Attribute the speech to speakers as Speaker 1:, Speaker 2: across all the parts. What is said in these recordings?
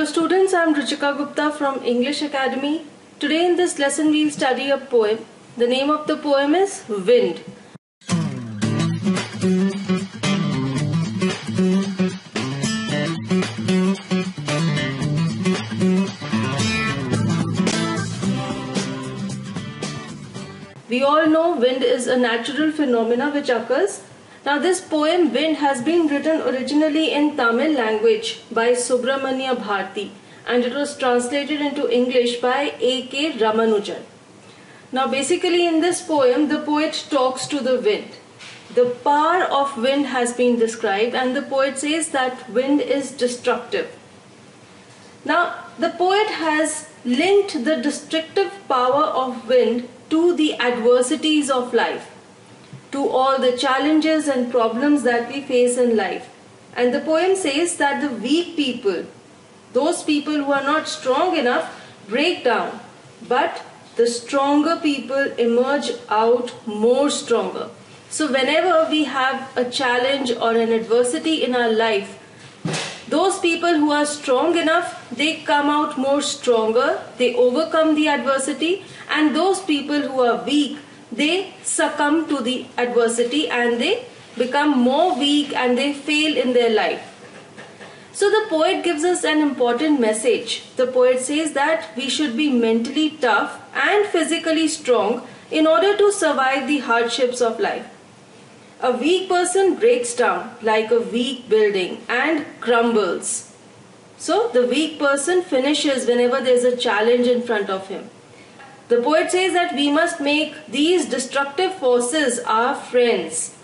Speaker 1: Hello students, I am Ruchika Gupta from English Academy. Today in this lesson we will study a poem. The name of the poem is Wind. We all know wind is a natural phenomena which occurs. Now this poem Wind has been written originally in Tamil language by Subramanya Bharti and it was translated into English by A.K. Ramanujan. Now basically in this poem the poet talks to the wind. The power of wind has been described and the poet says that wind is destructive. Now the poet has linked the destructive power of wind to the adversities of life, to all the challenges and problems that we face in life. And the poem says that the weak people, those people who are not strong enough, break down, but the stronger people emerge out more stronger. So, whenever we have a challenge or an adversity in our life, those people who are strong enough they come out more stronger they overcome the adversity and those people who are weak they succumb to the adversity and they become more weak and they fail in their life so the poet gives us an important message the poet says that we should be mentally tough and physically strong in order to survive the hardships of life a weak person breaks down like a weak building and crumbles. So the weak person finishes whenever there is a challenge in front of him. The poet says that we must make these destructive forces our friends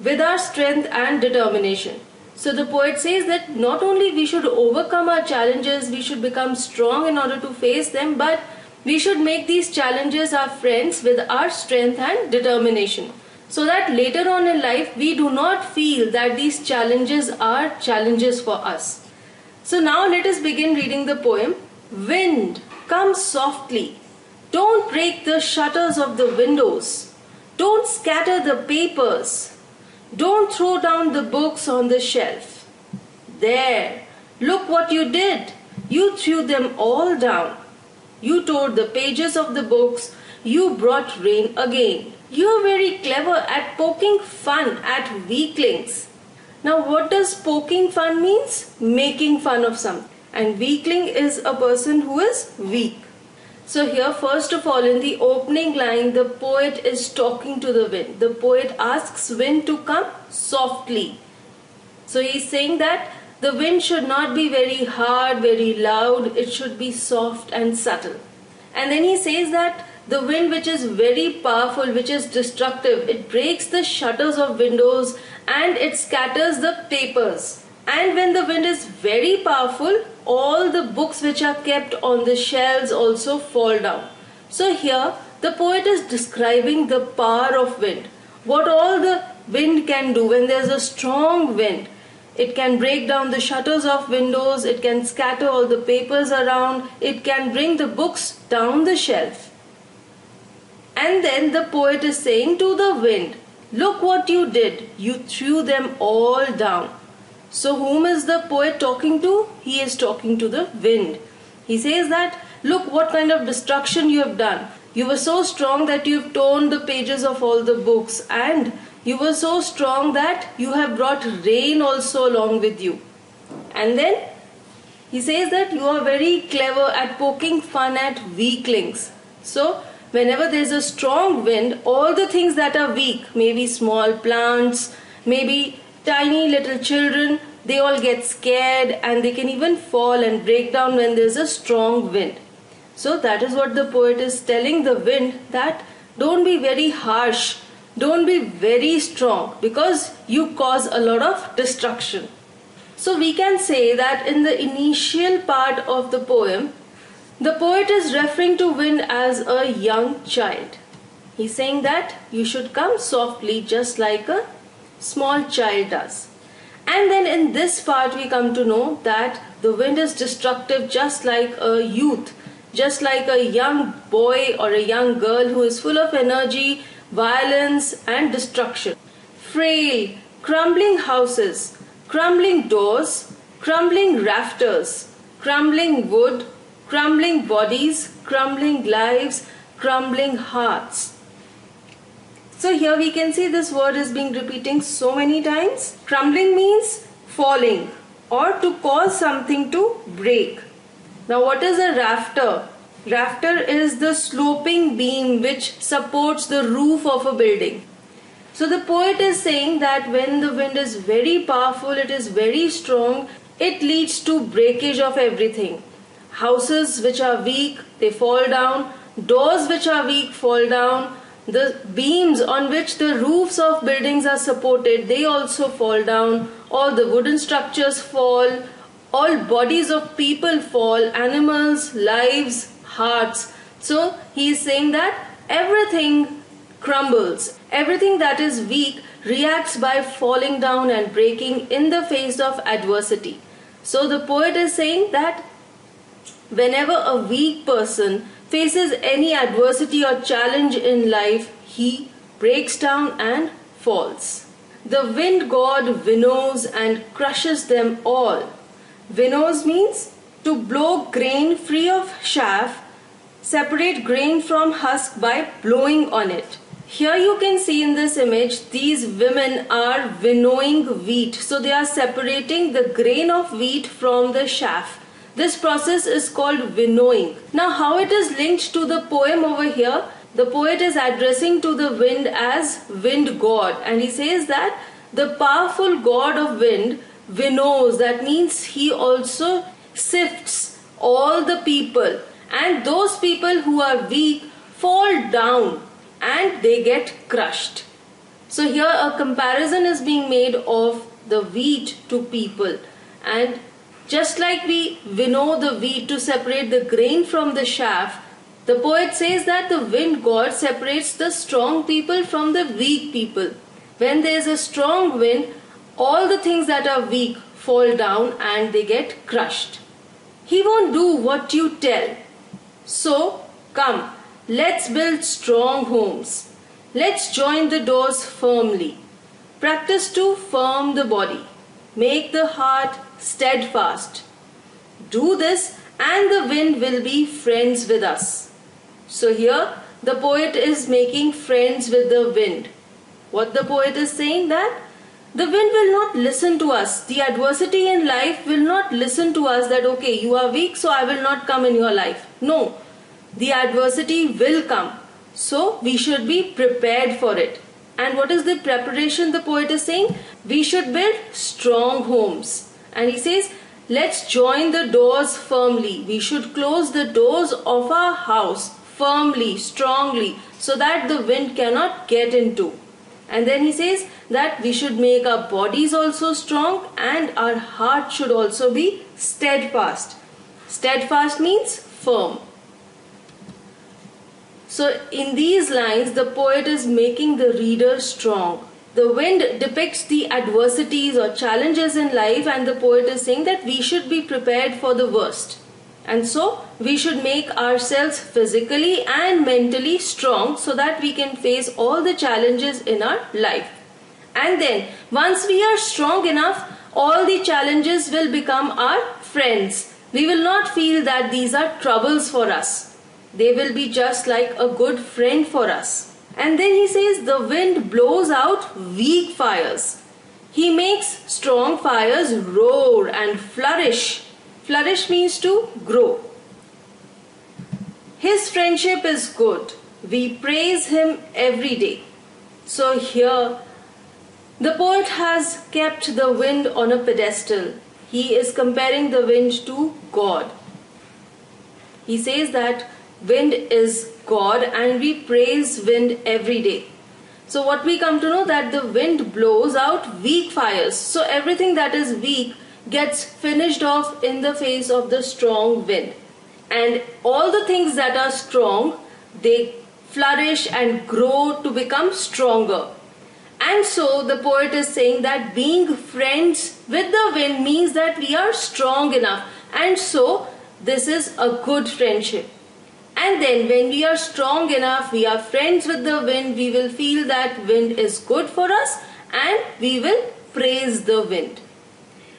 Speaker 1: with our strength and determination. So the poet says that not only we should overcome our challenges, we should become strong in order to face them, but we should make these challenges our friends with our strength and determination so that later on in life we do not feel that these challenges are challenges for us. So now let us begin reading the poem. Wind, come softly. Don't break the shutters of the windows. Don't scatter the papers. Don't throw down the books on the shelf. There, look what you did. You threw them all down. You tore the pages of the books. You brought rain again. You're very clever at poking fun at weaklings. Now what does poking fun means? Making fun of something. And weakling is a person who is weak. So here first of all in the opening line the poet is talking to the wind. The poet asks wind to come softly. So he's saying that the wind should not be very hard, very loud. It should be soft and subtle. And then he says that the wind which is very powerful, which is destructive, it breaks the shutters of windows and it scatters the papers. And when the wind is very powerful, all the books which are kept on the shelves also fall down. So here the poet is describing the power of wind. What all the wind can do when there's a strong wind. It can break down the shutters of windows, it can scatter all the papers around, it can bring the books down the shelf. And then the poet is saying to the wind, Look what you did. You threw them all down. So, whom is the poet talking to? He is talking to the wind. He says that, Look what kind of destruction you have done. You were so strong that you have torn the pages of all the books, and you were so strong that you have brought rain also along with you. And then he says that you are very clever at poking fun at weaklings. So, whenever there's a strong wind, all the things that are weak, maybe small plants, maybe tiny little children, they all get scared and they can even fall and break down when there's a strong wind. So that is what the poet is telling the wind that don't be very harsh, don't be very strong because you cause a lot of destruction. So we can say that in the initial part of the poem, the poet is referring to wind as a young child. He's saying that you should come softly just like a small child does. And then in this part we come to know that the wind is destructive just like a youth, just like a young boy or a young girl who is full of energy, violence and destruction. Frail, crumbling houses, crumbling doors, crumbling rafters, crumbling wood, crumbling bodies, crumbling lives, crumbling hearts. So here we can see this word is being repeating so many times. Crumbling means falling or to cause something to break. Now what is a rafter? Rafter is the sloping beam which supports the roof of a building. So the poet is saying that when the wind is very powerful, it is very strong, it leads to breakage of everything. Houses which are weak, they fall down. Doors which are weak fall down. The beams on which the roofs of buildings are supported, they also fall down. All the wooden structures fall. All bodies of people fall. Animals, lives, hearts. So he is saying that everything crumbles. Everything that is weak reacts by falling down and breaking in the face of adversity. So the poet is saying that whenever a weak person faces any adversity or challenge in life, he breaks down and falls. The wind god winnows and crushes them all. Winnows means to blow grain free of chaff, separate grain from husk by blowing on it. Here you can see in this image these women are winnowing wheat. So they are separating the grain of wheat from the chaff. This process is called winnowing. Now how it is linked to the poem over here? The poet is addressing to the wind as wind god and he says that the powerful god of wind winnows that means he also sifts all the people and those people who are weak fall down and they get crushed. So here a comparison is being made of the wheat to people and just like we winnow the wheat to separate the grain from the chaff, the poet says that the wind god separates the strong people from the weak people. When there is a strong wind, all the things that are weak fall down and they get crushed. He won't do what you tell. So, come, Let's build strong homes. Let's join the doors firmly. Practice to firm the body. Make the heart steadfast. Do this and the wind will be friends with us. So here the poet is making friends with the wind. What the poet is saying that the wind will not listen to us. The adversity in life will not listen to us that okay you are weak so I will not come in your life. No the adversity will come. So we should be prepared for it. And what is the preparation the poet is saying? We should build strong homes. And he says, let's join the doors firmly. We should close the doors of our house firmly, strongly, so that the wind cannot get into. And then he says that we should make our bodies also strong and our heart should also be steadfast. Steadfast means firm. So in these lines, the poet is making the reader strong. The wind depicts the adversities or challenges in life and the poet is saying that we should be prepared for the worst. And so we should make ourselves physically and mentally strong so that we can face all the challenges in our life. And then once we are strong enough, all the challenges will become our friends. We will not feel that these are troubles for us they will be just like a good friend for us. And then he says, the wind blows out weak fires. He makes strong fires roar and flourish. Flourish means to grow. His friendship is good. We praise him every day. So here, the poet has kept the wind on a pedestal. He is comparing the wind to God. He says that wind is God and we praise wind every day. So what we come to know that the wind blows out weak fires. So everything that is weak gets finished off in the face of the strong wind. And all the things that are strong, they flourish and grow to become stronger. And so the poet is saying that being friends with the wind means that we are strong enough. And so this is a good friendship. And then when we are strong enough, we are friends with the wind, we will feel that wind is good for us and we will praise the wind.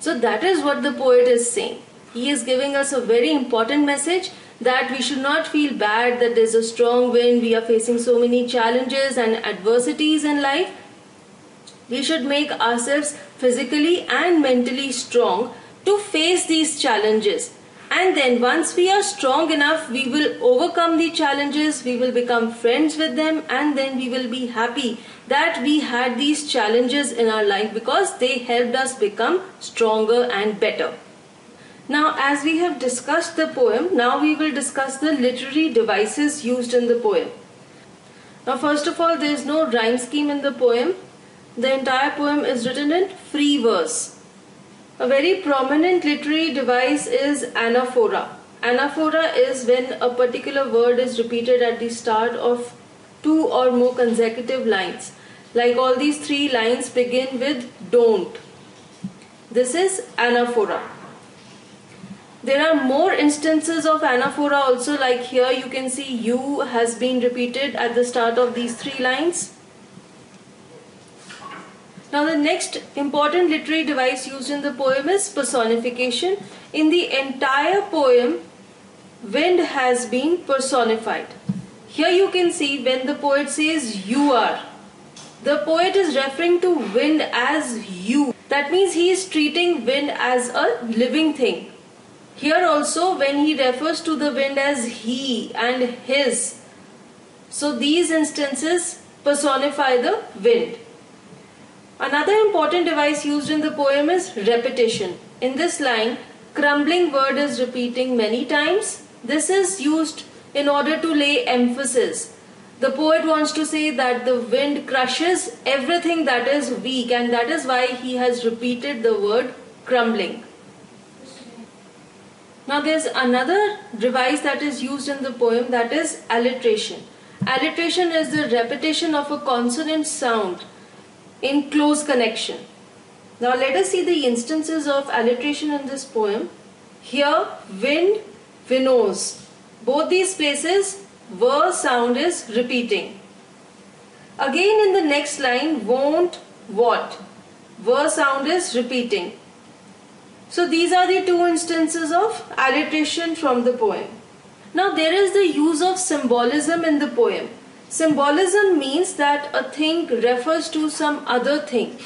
Speaker 1: So that is what the poet is saying. He is giving us a very important message that we should not feel bad that there's a strong wind, we are facing so many challenges and adversities in life. We should make ourselves physically and mentally strong to face these challenges. And then once we are strong enough, we will overcome the challenges, we will become friends with them, and then we will be happy that we had these challenges in our life because they helped us become stronger and better. Now as we have discussed the poem, now we will discuss the literary devices used in the poem. Now first of all there is no rhyme scheme in the poem. The entire poem is written in free verse. A very prominent literary device is anaphora. Anaphora is when a particular word is repeated at the start of two or more consecutive lines. Like all these three lines begin with don't. This is anaphora. There are more instances of anaphora also like here you can see you has been repeated at the start of these three lines. Now the next important literary device used in the poem is personification. In the entire poem, wind has been personified. Here you can see when the poet says you are. The poet is referring to wind as you. That means he is treating wind as a living thing. Here also when he refers to the wind as he and his. So these instances personify the wind. Another important device used in the poem is repetition. In this line, crumbling word is repeating many times. This is used in order to lay emphasis. The poet wants to say that the wind crushes everything that is weak and that is why he has repeated the word crumbling. Now there's another device that is used in the poem that is alliteration. Alliteration is the repetition of a consonant sound in close connection. Now let us see the instances of alliteration in this poem. Here, wind, winnows. Both these places, ver sound is repeating. Again in the next line, won't, what. Ver sound is repeating. So these are the two instances of alliteration from the poem. Now there is the use of symbolism in the poem. Symbolism means that a thing refers to some other thing.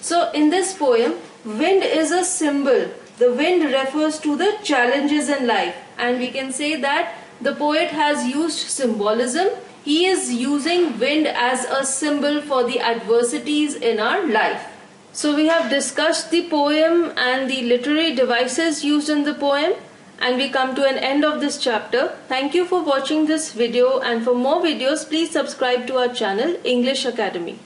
Speaker 1: So in this poem, wind is a symbol. The wind refers to the challenges in life and we can say that the poet has used symbolism. He is using wind as a symbol for the adversities in our life. So we have discussed the poem and the literary devices used in the poem and we come to an end of this chapter. Thank you for watching this video and for more videos please subscribe to our channel English Academy.